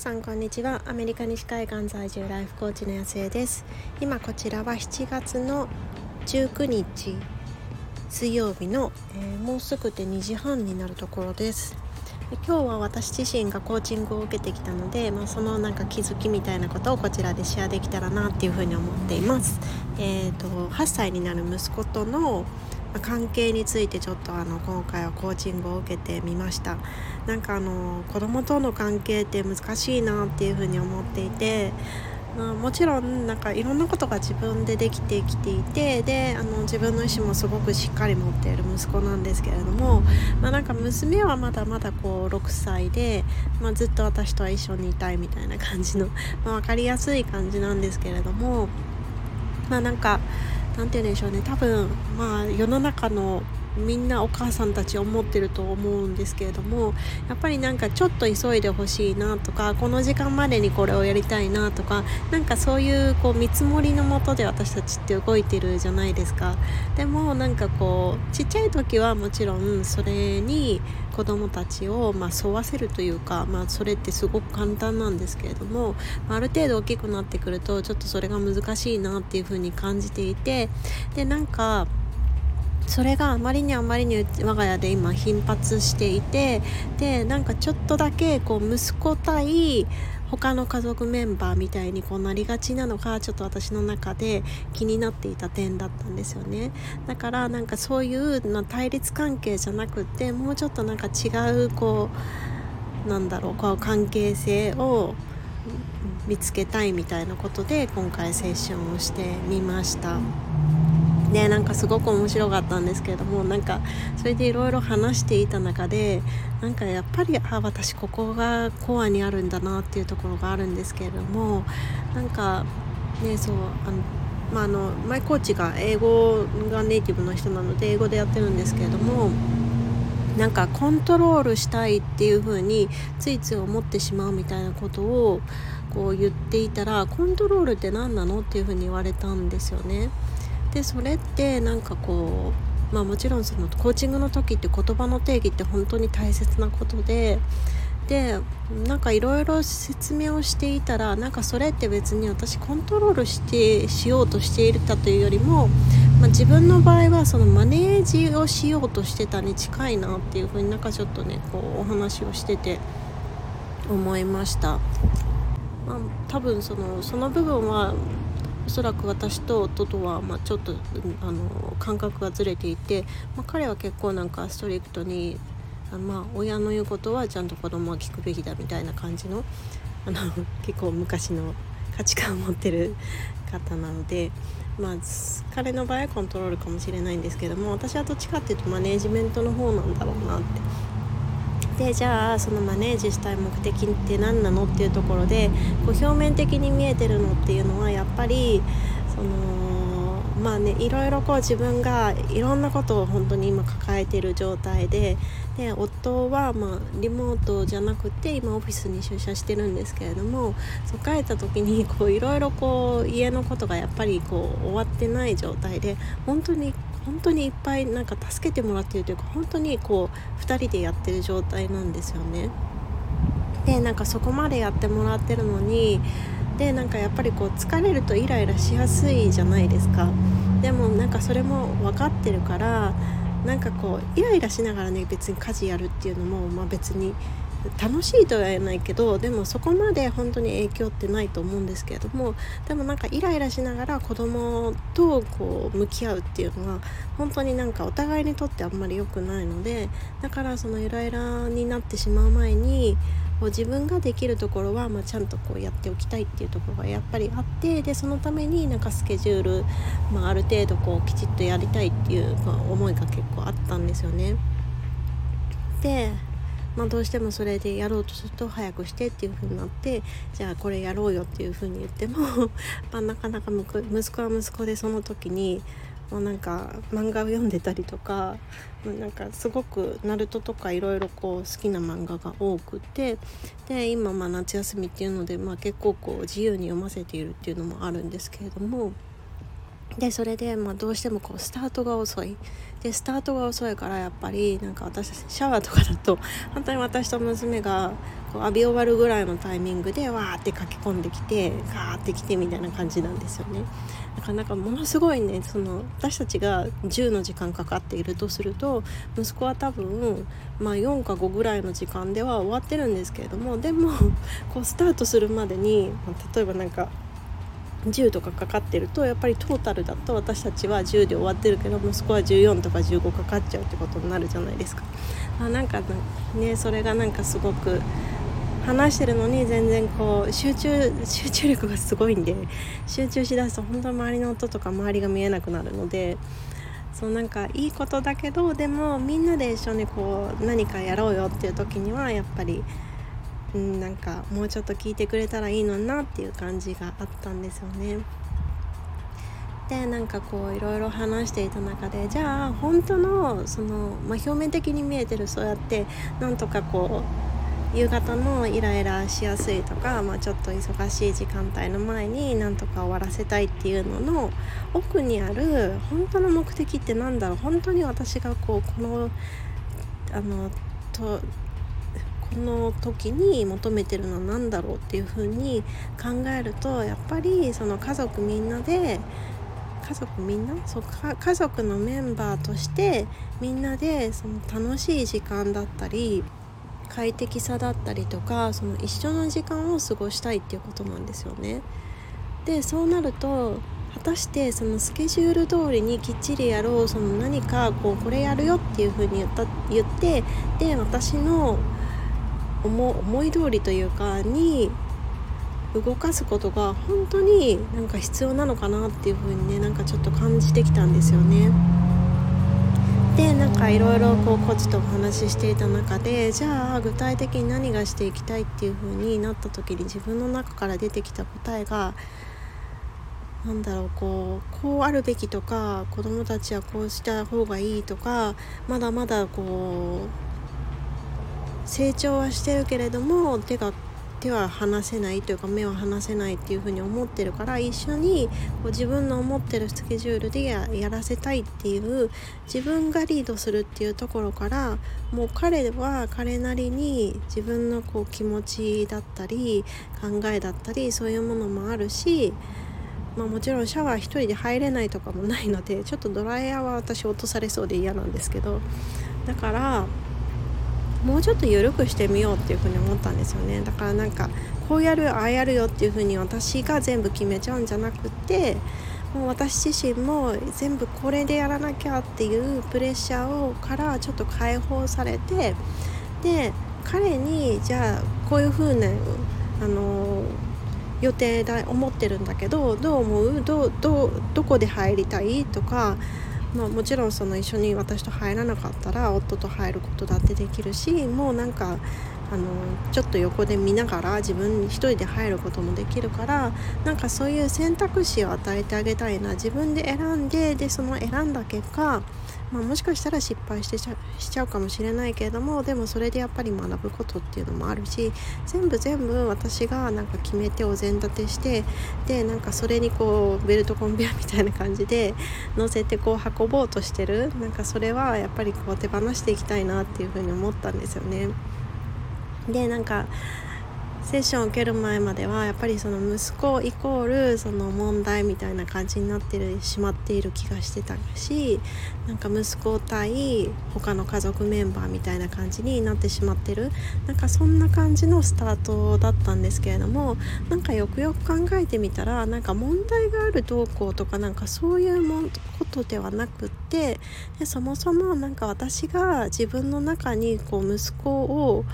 さんこんにちは。アメリカ西海岸在住ライフコーチの安江です。今こちらは7月の19日水曜日の、えー、もうすぐで2時半になるところです。で今日は私自身がコーチングを受けてきたので、まあ、そのなんか気づきみたいなことをこちらでシェアできたらなっていうふうに思っています。えーと、と8歳になる息子との関係についてちょっとあの今回はコーチングを受けてみました。なんかあの子供との関係って難しいなっていうふうに思っていてまあ、もちろんなんかいろんなことが自分でできてきていてであの自分の意思もすごくしっかり持っている息子なんですけれども、まあ、なんか娘はまだまだこう6歳で、まあ、ずっと私とは一緒にいたいみたいな感じの、まあ、分かりやすい感じなんですけれどもまあなんか何て言うんでしょうね。多分まあ世の中のみんなお母さんたち思ってると思うんですけれどもやっぱりなんかちょっと急いでほしいなとかこの時間までにこれをやりたいなとかなんかそういうこう見積もりのもとで私たちって動いてるじゃないですか。でもなんかこうちっちゃい時はもちろんそれに子供たちをま沿わせるというか、まあ、それってすごく簡単なんですけれどもある程度大きくなってくるとちょっとそれが難しいなっていうふうに感じていてでなんかそれがあまりにあまりに我が家で今頻発していてでなんかちょっとだけこう息子対他の家族メンバーみたいにこうなりがちなのがちょっと私の中で気になっていた点だったんですよねだからなんかそういうの対立関係じゃなくてもうちょっとなんか違うこうなんだろうこう関係性を見つけたいみたいなことで今回セッションをしてみました。ねなんかすごく面白かったんですけれどもなんかそれでいろいろ話していた中でなんかやっぱりあ私ここがコアにあるんだなっていうところがあるんですけれどもなんかねそうあのまあ、あのマイコーチが英語がネイティブの人なので英語でやってるんですけれどもなんかコントロールしたいっていう風についつい思ってしまうみたいなことをこう言っていたらコントロールって何なのっていう風に言われたんですよね。でそれってなんかこうまあもちろんそのコーチングの時って言葉の定義って本当に大切なことででなんかいろいろ説明をしていたらなんかそれって別に私コントロールしてしようとしていたというよりも、まあ、自分の場合はそのマネージをしようとしてたに近いなっていうふうになんかちょっとねこうお話をしてて思いました。まあ、多分そのその部分はおそらく私と夫とは、まあ、ちょっとあの感覚がずれていて、まあ、彼は結構なんかストリクトにあまあ、親の言うことはちゃんと子供は聞くべきだみたいな感じのあの 結構昔の価値観を持ってる方なので、まあ、彼の場合はコントロールかもしれないんですけども私はどっちかっていうとマネージメントの方なんだろうなってでじゃあそのマネージしたい目的って何なのっていうところでこう表面的に見えてるのっていうのはやっぱりそのまあねいろいろこう自分がいろんなことを本当に今抱えてる状態でで夫はまあリモートじゃなくて今オフィスに出社してるんですけれどもそう帰った時にこういろいろこう家のことがやっぱりこう終わってない状態で本当に本当にいっぱいなんか助けてもらってるというか本当にこう2人でやってる状態なんですよね。でなんかそこまでやってもらってるのにでなんかやっぱりこう疲れるとイライラしやすいじゃないですかでもなんかそれも分かってるからなんかこうイライラしながらね別に家事やるっていうのも、まあ、別に楽しいとは言えないけどでもそこまで本当に影響ってないと思うんですけれどもでもなんかイライラしながら子供とこう向き合うっていうのは本当になんかお互いにとってあんまり良くないのでだからそのイライラになってしまう前にこう自分ができるところは、まあ、ちゃんとこうやっておきたいっていうところがやっぱりあってでそのためになんかスケジュール、まあ、ある程度こうきちっとやりたいっていう、思いが結構あったんですよね。でまあ、どうしてもそれでやろうとすると早くしてっていう風になってじゃあこれやろうよっていう風に言っても まあなかなか息子は息子でその時にまあ、なんか漫画を読んでたりとかなんかすごくナルトとかいろいろこう好きな漫画が多くてで今まあ夏休みっていうので、まあ、結構こう自由に読ませているっていうのもあるんですけれどもでそれで、まあ、どうしてもこうスタートが遅いでスタートが遅いからやっぱりなんか私シャワーとかだと 本当に私と娘がこう浴び終わるぐらいのタイミングでわーって駆け込んできてガーってきてみたいな感じなんですよね。なかなかものすごいねその私たちが10の時間かかっているとすると息子は多分、まあ、4か5ぐらいの時間では終わってるんですけれどもでもこうスタートするまでに、まあ、例えばなんか10とかかかってるとやっぱりトータルだと私たちは10で終わってるけど息子は14とか15かかっちゃうってことになるじゃないですか。あなんかねそれがなんかすごく話してるのに全然こう集中集中力がすごいんで集中しだすと本当に周りの音とか周りが見えなくなるのでそうなんかいいことだけどでもみんなで一緒にこう何かやろうよっていう時にはやっぱり。うん、なんかもうちょっと聞いてくれたらいいのになっていう感じがあったんですよね。でなんかこういろいろ話していた中でじゃあ本当のその、まあ、表面的に見えてるそうやってなんとかこう夕方のイライラしやすいとか、まあ、ちょっと忙しい時間帯の前になんとか終わらせたいっていうのの奥にある本当の目的って何だろう本当に私がこうこのあのとの時に求めてるのは何だろうっていうふうに考えるとやっぱりその家族みんなで家族みんな？そう家族のメンバーとしてみんなでその楽しい時間だったり快適さだったりとかその一緒の時間を過ごしたいっていうことなんですよね。でそうなると果たしてそのスケジュール通りにきっちりやろうその何かこうこれやるよっていうふうに言った言ってで私の思思い通りというかに動かすことが本当になんか必要なのかなっていう風にねなんかちょっと感じてきたんですよね。でなんかいろいろこうコーチとお話ししていた中でじゃあ具体的に何がしていきたいっていう風になった時に自分の中から出てきた答えがなんだろうこうこうあるべきとか子供たちはこうした方がいいとかまだまだこう成長はしてるけれども手が手は離せないというか目は離せないっていうふうに思ってるから一緒にこう自分の思ってるスケジュールでやらせたいっていう自分がリードするっていうところからもう彼は彼なりに自分のこう気持ちだったり考えだったりそういうものもあるしまあ、もちろんシャワー1人で入れないとかもないのでちょっとドライヤーは私落とされそうで嫌なんですけどだからもうちょっと緩くしてみようっていうふうに思ったんですよね。だからなんかこうやるああやるよっていうふうに私が全部決めちゃうんじゃなくてもう私自身も全部これでやらなきゃっていうプレッシャーをからちょっと解放されてで彼にじゃあこういうふうなあの予定だ思ってるんだけどどう思う？どどどこで入りたい？とかまあ、もちろんその一緒に私と入らなかったら夫と入ることだってできるしもうなんかあのちょっと横で見ながら自分一人で入ることもできるからなんかそういう選択肢を与えてあげたいな。自分で選んででその選んだ結果まあ、もしかしたら失敗してしちゃうかもしれないけれどもでもそれでやっぱり学ぶことっていうのもあるし全部全部私がなんか決めてお膳立てしてでなんかそれにこうベルトコンベアみたいな感じで乗せてこう運ぼうとしてるなんかそれはやっぱりこう手放していきたいなっていうふうに思ったんですよね。でなんかセッションを受ける前まではやっぱりその息子イコールその問題みたいな感じになってるしまっている気がしてたしなんか息子対他の家族メンバーみたいな感じになってしまってる。なんかそんな感じのスタートだったんですけれどもなんかよくよく考えてみたらなんか問題がある動向とかなんかそういうもことではなくってでそもそもなんか私が自分の中にこう息子を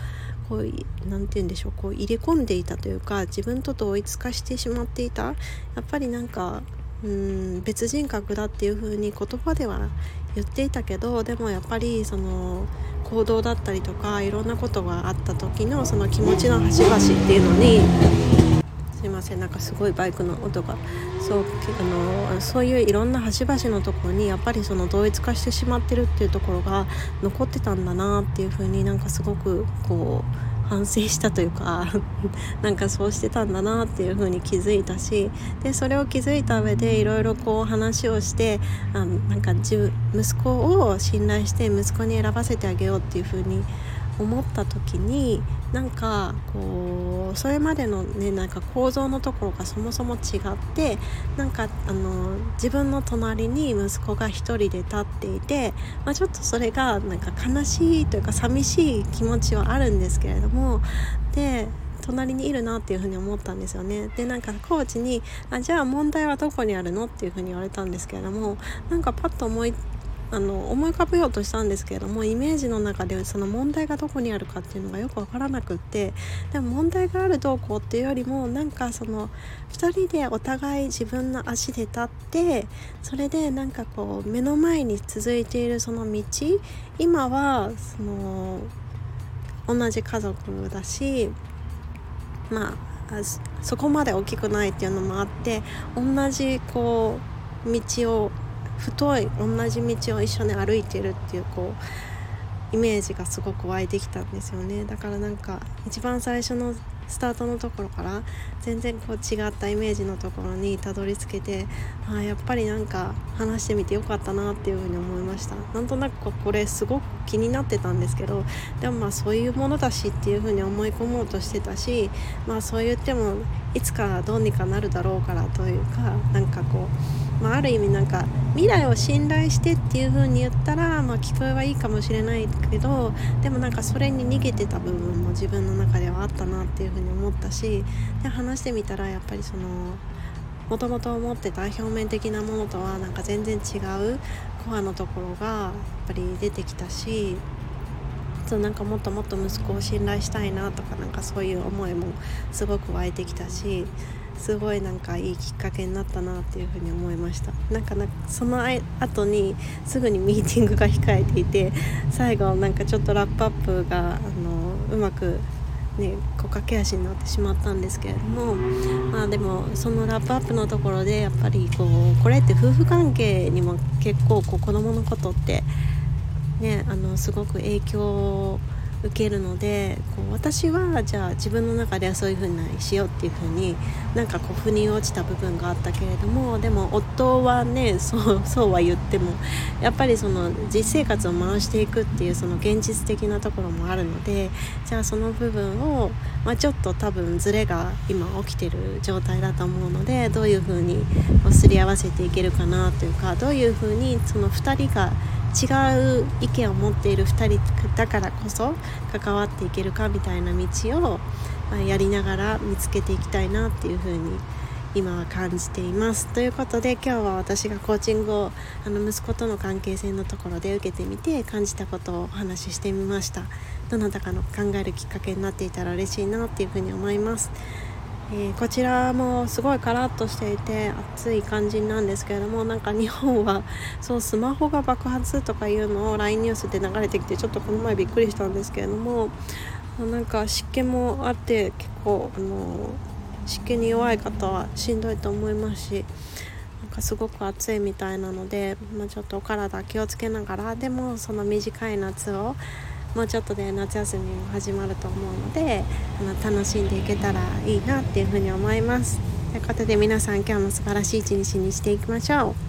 こう何て言うんでしょうこう入れ込んでいたというか自分と同一化してしまっていた。やっぱりなんかうん別人格だっていう風に言葉では言っていたけどでもやっぱりその行動だったりとかいろんなことがあった時のその気持ちの端々っていうのにいませんなんかすごいバイクの音がそうあのそういういろんな端々のところにやっぱりその同一化してしまってるっていうところが残ってたんだなっていうふうになんかすごくこう反省したというか なんかそうしてたんだなっていう風に気づいたしでそれを気づいた上でいろいろこう話をしてあなんか自息子を信頼して息子に選ばせてあげようっていう風に思った時になんかこうそれまでのねなんか構造のところがそもそも違ってなんかあの自分の隣に息子が1人で立っていて、まあ、ちょっとそれがなんか悲しいというか寂しい気持ちはあるんですけれどもで隣にいるなっていうふうに思ったんですよね。でなんかコーチにあじゃあ問題はどこにあるの？っていうふうに言われたんですけれどもなんかパッと思いあの思い浮かべようとしたんですけれどもイメージの中でその問題がどこにあるかっていうのがよく分からなくってでも問題があるどうこうっていうよりもなんかその2人でお互い自分の足で立ってそれでなんかこう目の前に続いているその道今はその同じ家族だしまあそこまで大きくないっていうのもあって同じこう道を太い同じ道を一緒に歩いてるっていうこうイメージがすごく湧いてきたんですよね。だからなんか一番最初のスタートのところから全然こう違ったイメージのところにたどり着けてあやっぱりなんか話してみてよかったなっていうふうに思いました。なんとなくこれすごく気になってたんですけどでもまあそういうものだしっていうふうに思い込もうとしてたしまあそう言ってもいつかどうにかなるだろうからというかなんかこう、まあ、ある意味なんか未来を信頼してっていう風に言ったら、まあ、聞こえはいいかもしれないけどでもなんかそれに逃げてた部分も自分の中ではあったなっていう風に思ったしで話してみたらやっぱりそのもともと思ってた表面的なものとはなんか全然違うコアのところがやっぱり出てきたしそうなんかもっともっと息子を信頼したいなとかなんかそういう思いもすごく湧いてきたしすごいなんかいいきっかけになったなっていうふうに思いました。なんかなかその後にすぐにミーティングが控えていて最後なんかちょっとラップアップがあのうまくね、こう駆け足になってしまったんですけれども、まあ、でもそのラップアップのところでやっぱりこうこれって夫婦関係にも結構こう子供のことってねあのすごく影響を受けるのでこう私はじゃあ自分の中ではそういう風にしようっていう風になんかこう腑に落ちた部分があったけれどもでも夫はねそうそうは言ってもやっぱりその実生活を回していくっていうその現実的なところもあるのでじゃあその部分を、まあ、ちょっと多分ズレが今起きてる状態だと思うのでどういう風にこうすり合わせていけるかなというかどういう風にその2人が違う意見を持っている2人だからこそ関わっていけるかみたいな道を、まやりながら見つけていきたいなっていうふうに今は感じています。ということで今日は私がコーチングをあの息子との関係性のところで受けてみて感じたことをお話ししてみました。どなたかの考えるきっかけになっていたら嬉しいなっていうふうに思います。えー、こちらもすごいカラッとしていて暑い感じなんですけれどもなんか日本はそうスマホが爆発とかいうのを LINE ニュースで流れてきてちょっとこの前びっくりしたんですけれどもなんか湿気もあって結構あの湿気に弱い方はしんどいと思いますしなんかすごく暑いみたいなので、まあ、ちょっとお体気をつけながらでもその短い夏をもうちょっとで夏休みも始まると思うのであの楽しんでいけたらいいなっていうふうに思います。ということで皆さん今日も素晴らしい一日にしていきましょう。